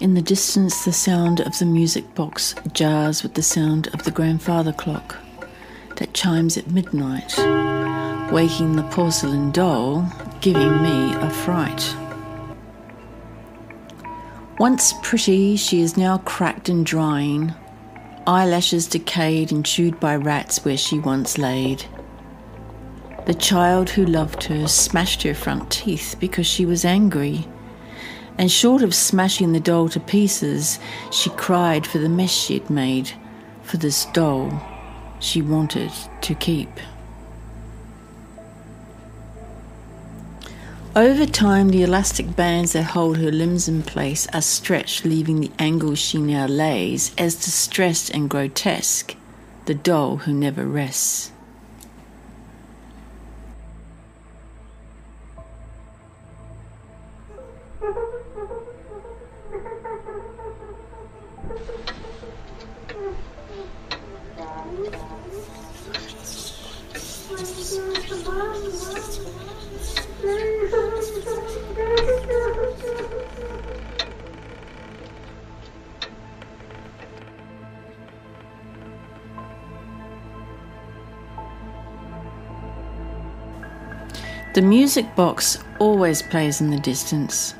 In the distance, the sound of the music box jars with the sound of the grandfather clock that chimes at midnight, waking the porcelain doll, giving me a fright. Once pretty, she is now cracked and drying, eyelashes decayed and chewed by rats where she once laid. The child who loved her smashed her front teeth because she was angry and short of smashing the doll to pieces, she cried for the mess she'd made, for this doll she wanted to keep. Over time, the elastic bands that hold her limbs in place are stretched, leaving the angle she now lays as distressed and grotesque, the doll who never rests. The music box always plays in the distance,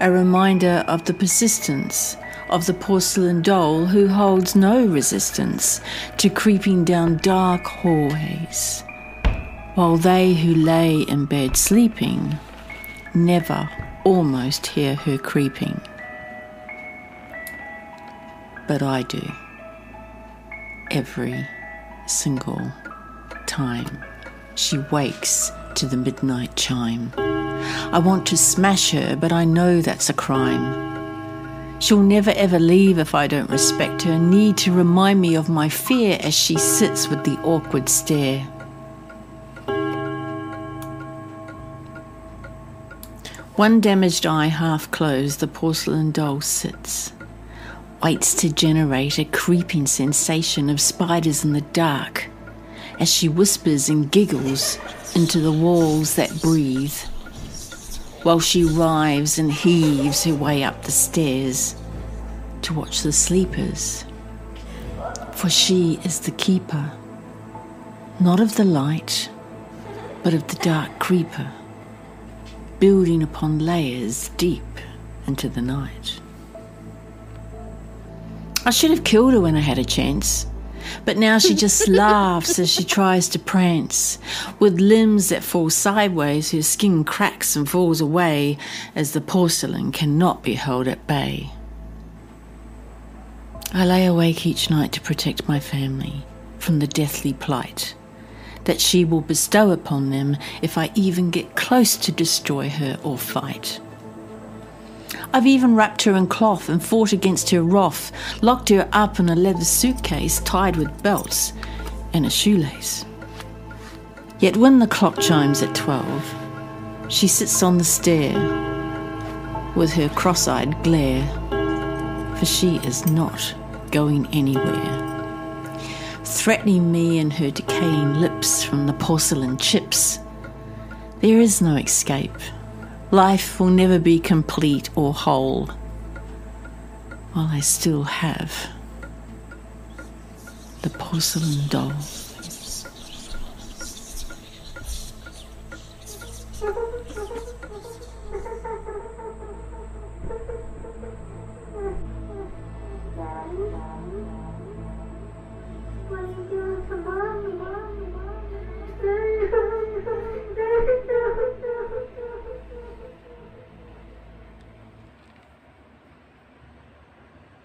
a reminder of the persistence of the porcelain doll who holds no resistance to creeping down dark hallways, while they who lay in bed sleeping never almost hear her creeping. But I do. Every single time she wakes to the midnight chime. I want to smash her, but I know that's a crime. She'll never ever leave if I don't respect her, need to remind me of my fear as she sits with the awkward stare. One damaged eye half closed, the porcelain doll sits. Waits to generate a creeping sensation of spiders in the dark as she whispers and giggles into the walls that breathe while she writhes and heaves her way up the stairs to watch the sleepers. For she is the keeper, not of the light, but of the dark creeper, building upon layers deep into the night. I should have killed her when I had a chance. But now she just laughs as she tries to prance. With limbs that fall sideways, her skin cracks and falls away as the porcelain cannot be held at bay. I lay awake each night to protect my family from the deathly plight that she will bestow upon them if I even get close to destroy her or fight. I've even wrapped her in cloth and fought against her wrath, locked her up in a leather suitcase tied with belts and a shoelace. Yet when the clock chimes at twelve, she sits on the stair with her cross eyed glare, for she is not going anywhere. Threatening me in her decaying lips from the porcelain chips. There is no escape. Life will never be complete or whole while I still have the porcelain doll.